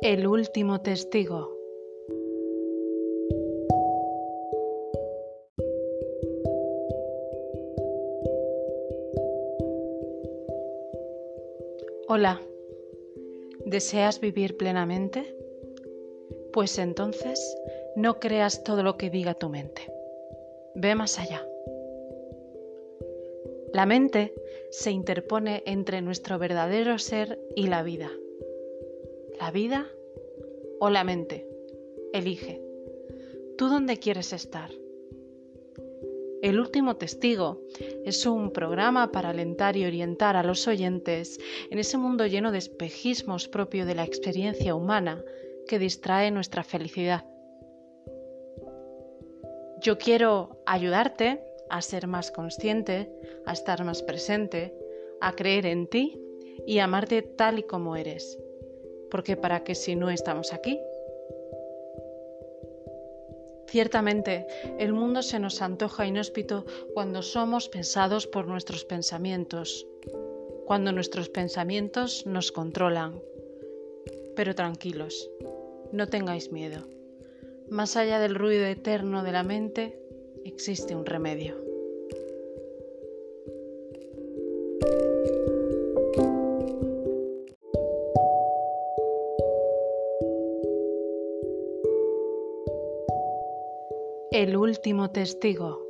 El último testigo. Hola, ¿deseas vivir plenamente? Pues entonces no creas todo lo que diga tu mente. Ve más allá. La mente se interpone entre nuestro verdadero ser y la vida. ¿La vida o la mente? Elige. ¿Tú dónde quieres estar? El último testigo es un programa para alentar y orientar a los oyentes en ese mundo lleno de espejismos propio de la experiencia humana que distrae nuestra felicidad. Yo quiero ayudarte a ser más consciente, a estar más presente, a creer en ti y amarte tal y como eres. Porque para qué si no estamos aquí? Ciertamente, el mundo se nos antoja inhóspito cuando somos pensados por nuestros pensamientos, cuando nuestros pensamientos nos controlan. Pero tranquilos, no tengáis miedo. Más allá del ruido eterno de la mente, existe un remedio. El último testigo.